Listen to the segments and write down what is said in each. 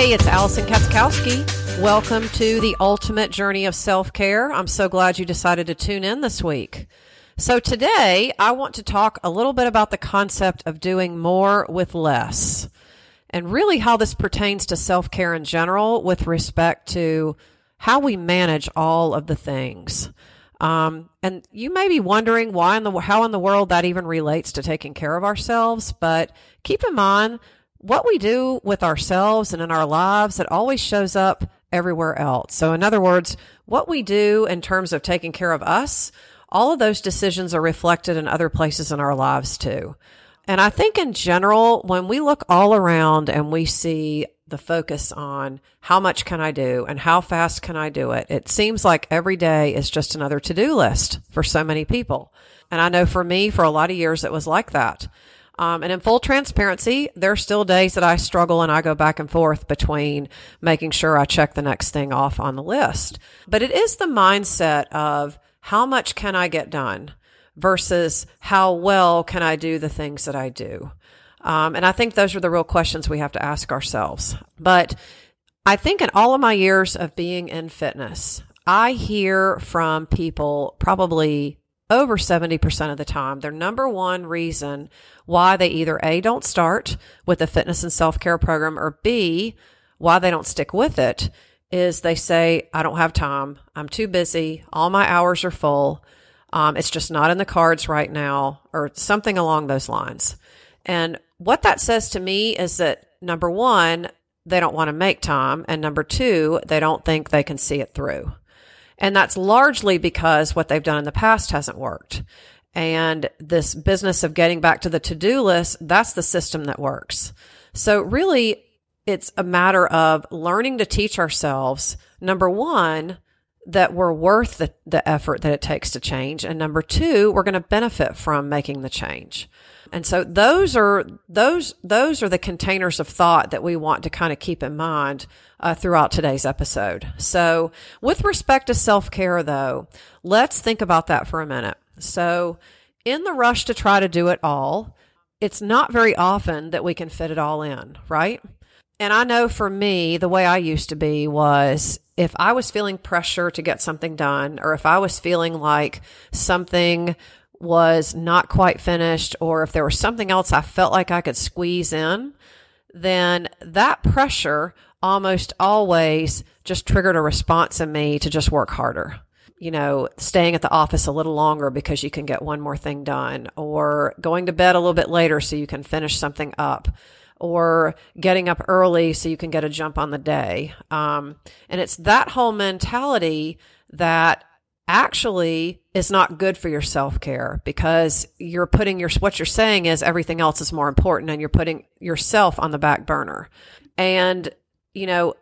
Hey, it's Allison Katzkowski. Welcome to the ultimate journey of self care. I'm so glad you decided to tune in this week. So, today I want to talk a little bit about the concept of doing more with less and really how this pertains to self care in general with respect to how we manage all of the things. Um, and you may be wondering why in the how in the world that even relates to taking care of ourselves, but keep in mind what we do with ourselves and in our lives, it always shows up everywhere else. So, in other words, what we do in terms of taking care of us, all of those decisions are reflected in other places in our lives too. And I think in general, when we look all around and we see the focus on how much can I do and how fast can I do it, it seems like every day is just another to do list for so many people. And I know for me, for a lot of years, it was like that. Um, and in full transparency, there are still days that I struggle and I go back and forth between making sure I check the next thing off on the list. But it is the mindset of how much can I get done versus how well can I do the things that I do. Um, and I think those are the real questions we have to ask ourselves. But I think in all of my years of being in fitness, I hear from people probably over 70% of the time, their number one reason why they either A, don't start with a fitness and self care program, or B, why they don't stick with it is they say, I don't have time. I'm too busy. All my hours are full. Um, it's just not in the cards right now, or something along those lines. And what that says to me is that number one, they don't want to make time. And number two, they don't think they can see it through. And that's largely because what they've done in the past hasn't worked. And this business of getting back to the to do list, that's the system that works. So really, it's a matter of learning to teach ourselves, number one, that we're worth the, the effort that it takes to change. And number two, we're going to benefit from making the change. And so those are, those, those are the containers of thought that we want to kind of keep in mind uh, throughout today's episode. So with respect to self care though, let's think about that for a minute. So in the rush to try to do it all, it's not very often that we can fit it all in, right? And I know for me, the way I used to be was if I was feeling pressure to get something done, or if I was feeling like something was not quite finished, or if there was something else I felt like I could squeeze in, then that pressure almost always just triggered a response in me to just work harder. You know, staying at the office a little longer because you can get one more thing done, or going to bed a little bit later so you can finish something up, or getting up early so you can get a jump on the day. Um, and it's that whole mentality that actually is not good for your self-care because you're putting your what you're saying is everything else is more important and you're putting yourself on the back burner. And you know,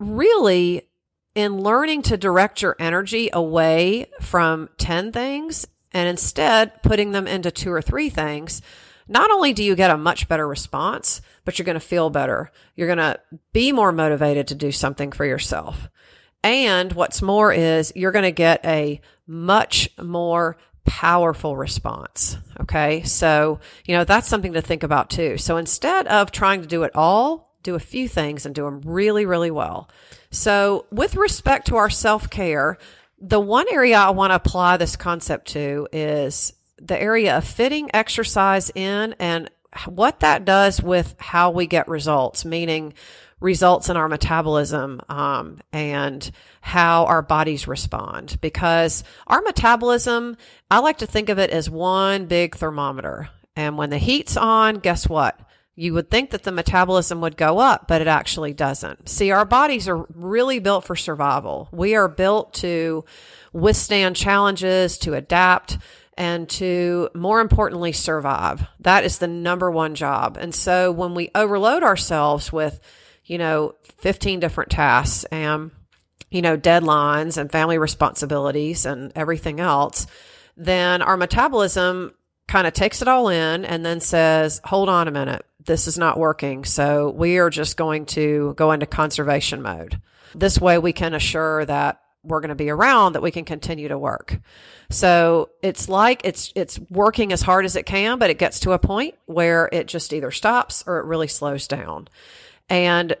really in learning to direct your energy away from 10 things and instead putting them into two or three things, not only do you get a much better response, but you're going to feel better. You're going to be more motivated to do something for yourself. And what's more is you're going to get a much more powerful response. Okay. So, you know, that's something to think about too. So instead of trying to do it all, do a few things and do them really, really well. So with respect to our self care, the one area I want to apply this concept to is the area of fitting exercise in and what that does with how we get results, meaning results in our metabolism um, and how our bodies respond. Because our metabolism i like to think of it as one big thermometer. And when the heat's on guess what? You would think that the metabolism would go up but it actually doesn't. See our bodies are really built for survival. We are built to withstand challenges to adapt and to more importantly survive. That is the number one job. And so when we overload ourselves with you know, 15 different tasks and, you know, deadlines and family responsibilities and everything else, then our metabolism kind of takes it all in and then says, hold on a minute, this is not working. So we are just going to go into conservation mode. This way we can assure that we're going to be around that we can continue to work. So it's like it's it's working as hard as it can, but it gets to a point where it just either stops or it really slows down. And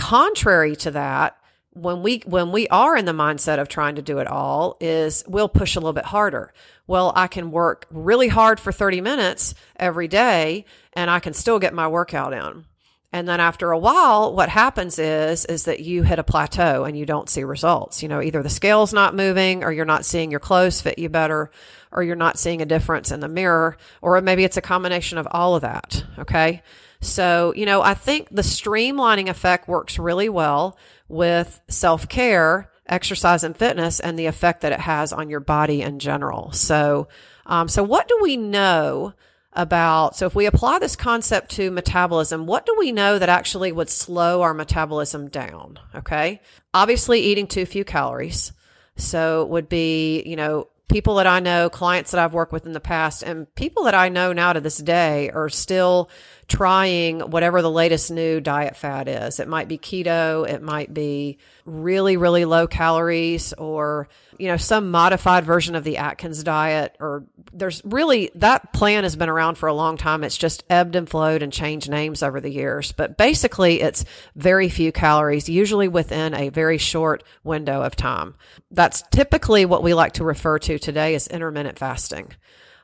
Contrary to that, when we when we are in the mindset of trying to do it all is we'll push a little bit harder. Well, I can work really hard for 30 minutes every day and I can still get my workout in. And then after a while, what happens is, is that you hit a plateau and you don't see results. You know, either the scale's not moving or you're not seeing your clothes fit you better or you're not seeing a difference in the mirror or maybe it's a combination of all of that. Okay. So, you know, I think the streamlining effect works really well with self care, exercise and fitness and the effect that it has on your body in general. So, um, so what do we know about, so if we apply this concept to metabolism, what do we know that actually would slow our metabolism down? Okay. Obviously eating too few calories. So would be, you know, people that I know, clients that I've worked with in the past, and people that I know now to this day are still trying whatever the latest new diet fad is. It might be keto, it might be really, really low calories, or, you know, some modified version of the Atkins diet, or there's really that plan has been around for a long time. It's just ebbed and flowed and changed names over the years. But basically, it's very few calories, usually within a very short window of time. That's typically what we like to refer to today as intermittent fasting.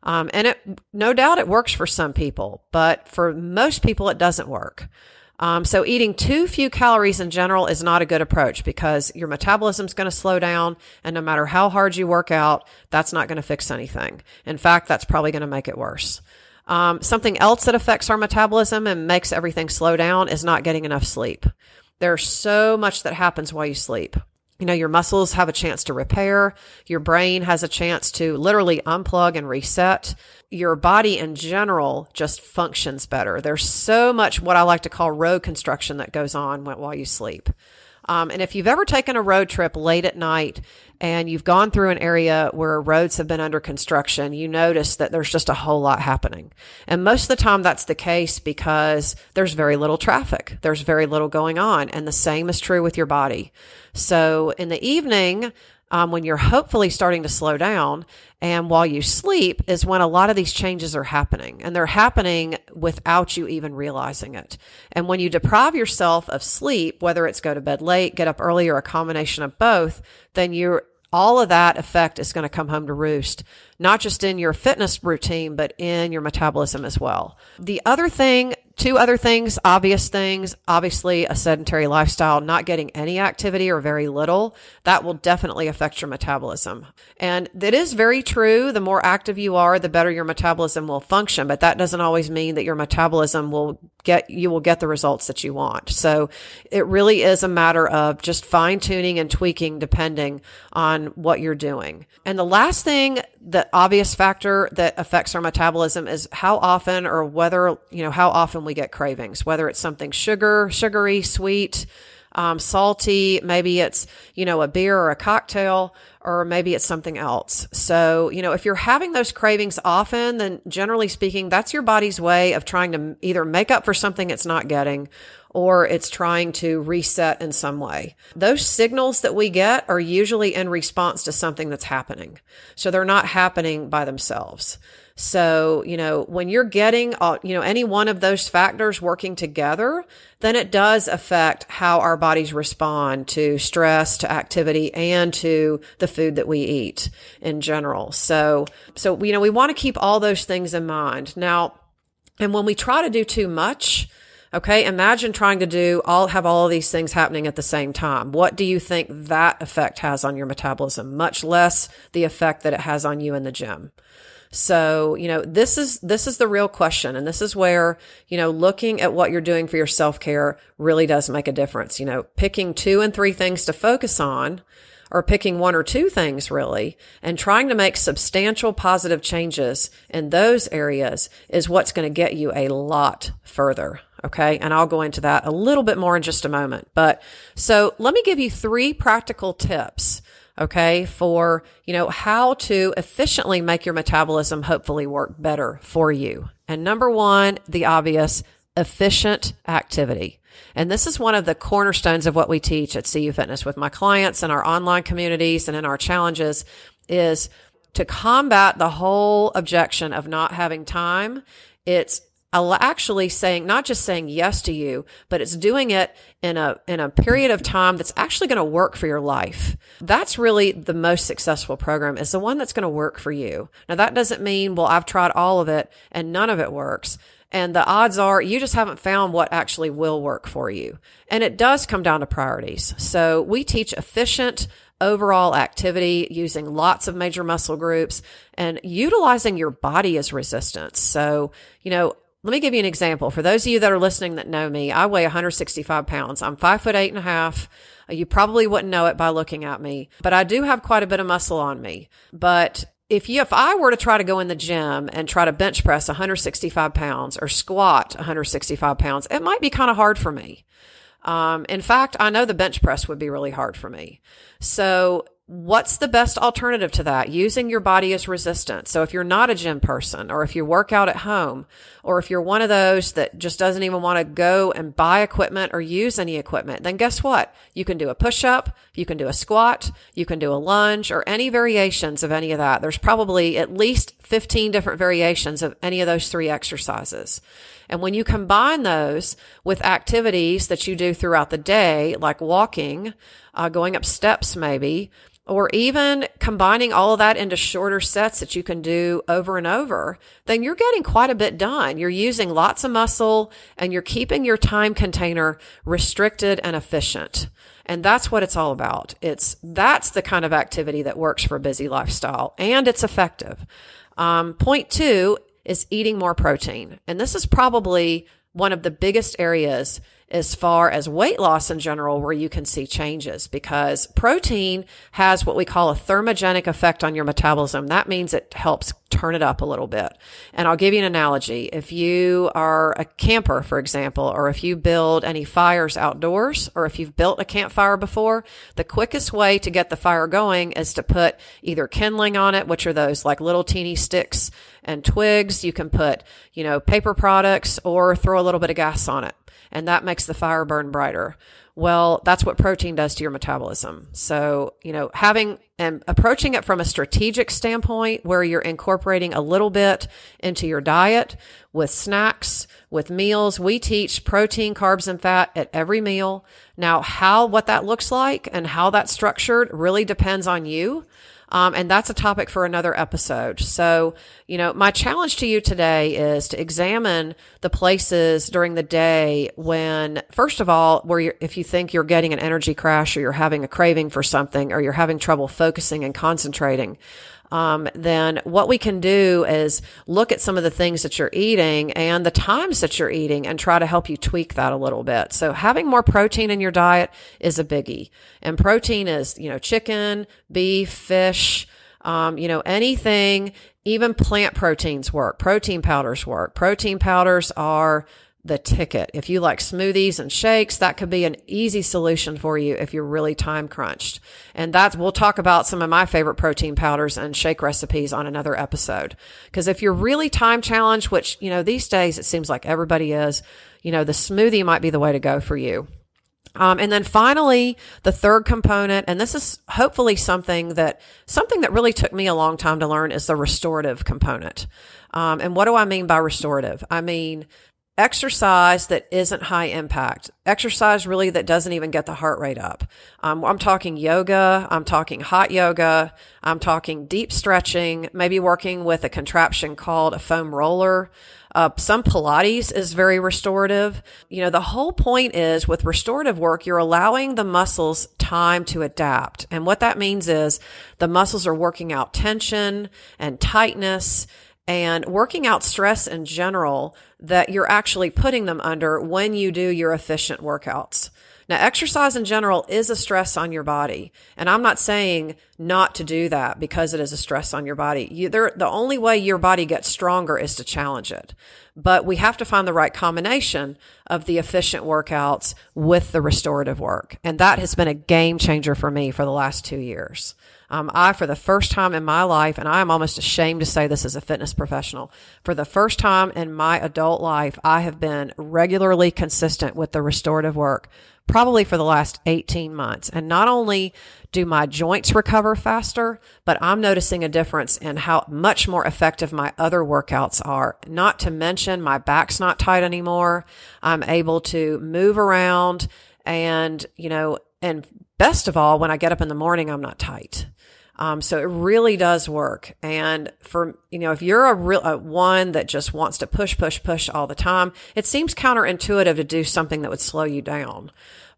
Um, and it, no doubt it works for some people, but for most people, it doesn't work. Um, so eating too few calories in general is not a good approach because your metabolism is going to slow down. And no matter how hard you work out, that's not going to fix anything. In fact, that's probably going to make it worse. Um, something else that affects our metabolism and makes everything slow down is not getting enough sleep. There's so much that happens while you sleep you know, your muscles have a chance to repair. Your brain has a chance to literally unplug and reset. Your body in general just functions better. There's so much what I like to call road construction that goes on while you sleep. Um, and if you've ever taken a road trip late at night and you've gone through an area where roads have been under construction, you notice that there's just a whole lot happening. And most of the time that's the case because there's very little traffic. There's very little going on. And the same is true with your body. So in the evening, um, when you're hopefully starting to slow down and while you sleep is when a lot of these changes are happening and they're happening without you even realizing it. And when you deprive yourself of sleep, whether it's go to bed late, get up early or a combination of both, then you're all of that effect is going to come home to roost, not just in your fitness routine, but in your metabolism as well. The other thing two other things, obvious things. Obviously, a sedentary lifestyle, not getting any activity or very little, that will definitely affect your metabolism. And that is very true. The more active you are, the better your metabolism will function, but that doesn't always mean that your metabolism will get, you will get the results that you want. So it really is a matter of just fine tuning and tweaking depending on what you're doing. And the last thing, the obvious factor that affects our metabolism is how often or whether, you know, how often we get cravings, whether it's something sugar, sugary, sweet, um, salty, maybe it's, you know, a beer or a cocktail, or maybe it's something else. So, you know, if you're having those cravings often, then generally speaking, that's your body's way of trying to either make up for something it's not getting or it's trying to reset in some way. Those signals that we get are usually in response to something that's happening. So they're not happening by themselves. So, you know, when you're getting, uh, you know, any one of those factors working together, then it does affect how our bodies respond to stress, to activity, and to the food that we eat in general. So, so, you know, we want to keep all those things in mind. Now, and when we try to do too much, Okay. Imagine trying to do all, have all these things happening at the same time. What do you think that effect has on your metabolism? Much less the effect that it has on you in the gym. So, you know, this is, this is the real question. And this is where, you know, looking at what you're doing for your self care really does make a difference. You know, picking two and three things to focus on or picking one or two things really and trying to make substantial positive changes in those areas is what's going to get you a lot further. Okay. And I'll go into that a little bit more in just a moment. But so let me give you three practical tips okay, for, you know, how to efficiently make your metabolism hopefully work better for you. And number one, the obvious, efficient activity. And this is one of the cornerstones of what we teach at CU Fitness with my clients and our online communities and in our challenges is to combat the whole objection of not having time. It's actually saying, not just saying yes to you, but it's doing it in a, in a period of time that's actually going to work for your life. That's really the most successful program is the one that's going to work for you. Now that doesn't mean, well, I've tried all of it and none of it works. And the odds are you just haven't found what actually will work for you. And it does come down to priorities. So we teach efficient, overall activity using lots of major muscle groups and utilizing your body as resistance. So, you know, let me give you an example. For those of you that are listening that know me, I weigh 165 pounds. I'm five foot eight and a half. You probably wouldn't know it by looking at me, but I do have quite a bit of muscle on me. But if you, if I were to try to go in the gym and try to bench press 165 pounds or squat 165 pounds, it might be kind of hard for me. Um, in fact, I know the bench press would be really hard for me. So what's the best alternative to that? Using your body as resistance. So if you're not a gym person or if you work out at home or if you're one of those that just doesn't even want to go and buy equipment or use any equipment, then guess what? You can do a push up, you can do a squat, you can do a lunge or any variations of any of that. There's probably at least 15 different variations of any of those three exercises. And when you combine those with activities that you do throughout the day, like walking, uh, going up steps maybe, or even combining all of that into shorter sets that you can do over and over, then you're getting quite a bit done. You're using lots of muscle and you're keeping your time container restricted and efficient. And that's what it's all about. It's, that's the kind of activity that works for a busy lifestyle and it's effective. Um, point two is eating more protein. And this is probably one of the biggest areas as far as weight loss in general where you can see changes because protein has what we call a thermogenic effect on your metabolism. That means it helps turn it up a little bit. And I'll give you an analogy. If you are a camper, for example, or if you build any fires outdoors, or if you've built a campfire before, the quickest way to get the fire going is to put either kindling on it, which are those like little teeny sticks and twigs. You can put, you know, paper products or throw a little bit of gas on it and that makes the fire burn brighter. Well, that's what protein does to your metabolism. So, you know, having and approaching it from a strategic standpoint where you're incorporating a little bit into your diet with snacks, with meals. We teach protein, carbs, and fat at every meal. Now, how, what that looks like and how that's structured really depends on you. Um, and that's a topic for another episode. So, you know, my challenge to you today is to examine the places during the day when, first of all, where if you think you're getting an energy crash or you're having a craving for something or you're having trouble focusing and concentrating um, then what we can do is look at some of the things that you're eating and the times that you're eating and try to help you tweak that a little bit. So having more protein in your diet is a biggie. And protein is, you know, chicken, beef, fish, um, you know, anything, even plant proteins work. Protein powders work. Protein powders are the ticket. If you like smoothies and shakes, that could be an easy solution for you if you're really time crunched. And that's, we'll talk about some of my favorite protein powders and shake recipes on another episode. Cause if you're really time challenged, which, you know, these days it seems like everybody is, you know, the smoothie might be the way to go for you. Um, and then finally, the third component, and this is hopefully something that something that really took me a long time to learn, is the restorative component. Um, and what do I mean by restorative? I mean exercise that isn't high impact, exercise really that doesn't even get the heart rate up. Um, I'm talking yoga. I'm talking hot yoga. I'm talking deep stretching, maybe working with a contraption called a foam roller. Uh, some Pilates is very restorative. You know, the whole point is with restorative work, you're allowing the muscles time to adapt. And what that means is the muscles are working out tension and tightness and working out stress in general that you're actually putting them under when you do your efficient workouts. Now, exercise in general is a stress on your body. And I'm not saying not to do that because it is a stress on your body. You, the only way your body gets stronger is to challenge it. But we have to find the right combination of the efficient workouts with the restorative work. And that has been a game changer for me for the last two years. Um, I, for the first time in my life, and I am almost ashamed to say this as a fitness professional, for the first time in my adult life, I have been regularly consistent with the restorative work probably for the last 18 months. And not only do my joints recover faster, but I'm noticing a difference in how much more effective my other workouts are. Not to mention my back's not tight anymore. I'm able to move around and, you know, and best of all, when I get up in the morning, I'm not tight. Um, so it really does work. And for, you know, if you're a real, a one that just wants to push, push, push all the time, it seems counterintuitive to do something that would slow you down.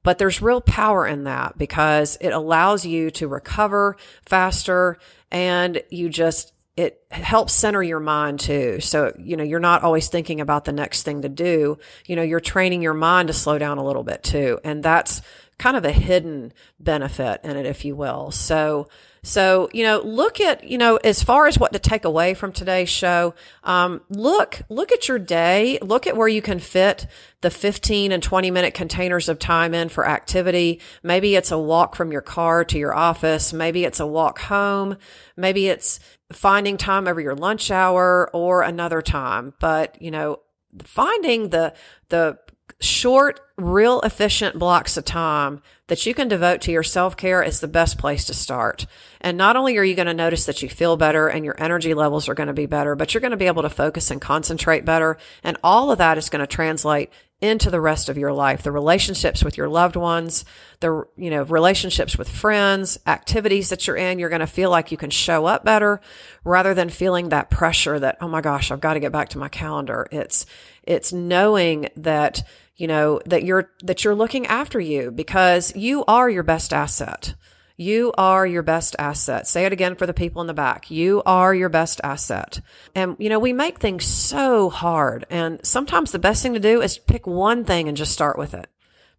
But there's real power in that because it allows you to recover faster and you just, it helps center your mind too. So, you know, you're not always thinking about the next thing to do. You know, you're training your mind to slow down a little bit too. And that's kind of a hidden benefit in it, if you will. So, so, you know, look at, you know, as far as what to take away from today's show, um, look, look at your day, look at where you can fit the 15 and 20 minute containers of time in for activity. Maybe it's a walk from your car to your office. Maybe it's a walk home. Maybe it's finding time over your lunch hour or another time. But, you know, finding the, the short, real efficient blocks of time that you can devote to your self care is the best place to start. And not only are you going to notice that you feel better and your energy levels are going to be better, but you're going to be able to focus and concentrate better. And all of that is going to translate into the rest of your life, the relationships with your loved ones, the, you know, relationships with friends, activities that you're in. You're going to feel like you can show up better rather than feeling that pressure that, oh my gosh, I've got to get back to my calendar. It's, it's knowing that, you know, that you're, that you're looking after you because you are your best asset. You are your best asset. Say it again for the people in the back. You are your best asset. And, you know, we make things so hard. And sometimes the best thing to do is pick one thing and just start with it.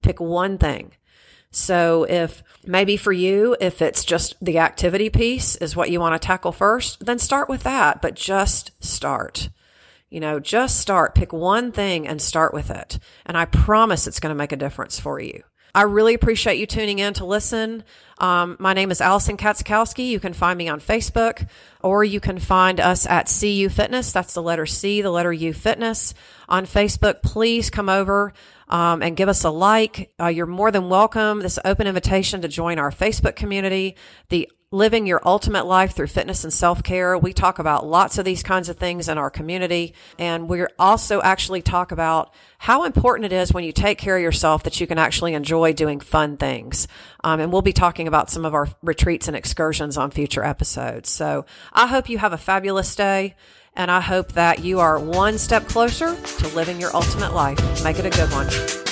Pick one thing. So if maybe for you, if it's just the activity piece is what you want to tackle first, then start with that, but just start. You know, just start, pick one thing and start with it. And I promise it's going to make a difference for you. I really appreciate you tuning in to listen. Um, my name is Allison Katzikowski. You can find me on Facebook or you can find us at CU Fitness. That's the letter C, the letter U Fitness on Facebook. Please come over. Um, and give us a like. Uh, you're more than welcome. This open invitation to join our Facebook community, the living your ultimate life through fitness and self care. We talk about lots of these kinds of things in our community. And we're also actually talk about how important it is when you take care of yourself that you can actually enjoy doing fun things. Um, and we'll be talking about some of our retreats and excursions on future episodes. So I hope you have a fabulous day. And I hope that you are one step closer to living your ultimate life. Make it a good one.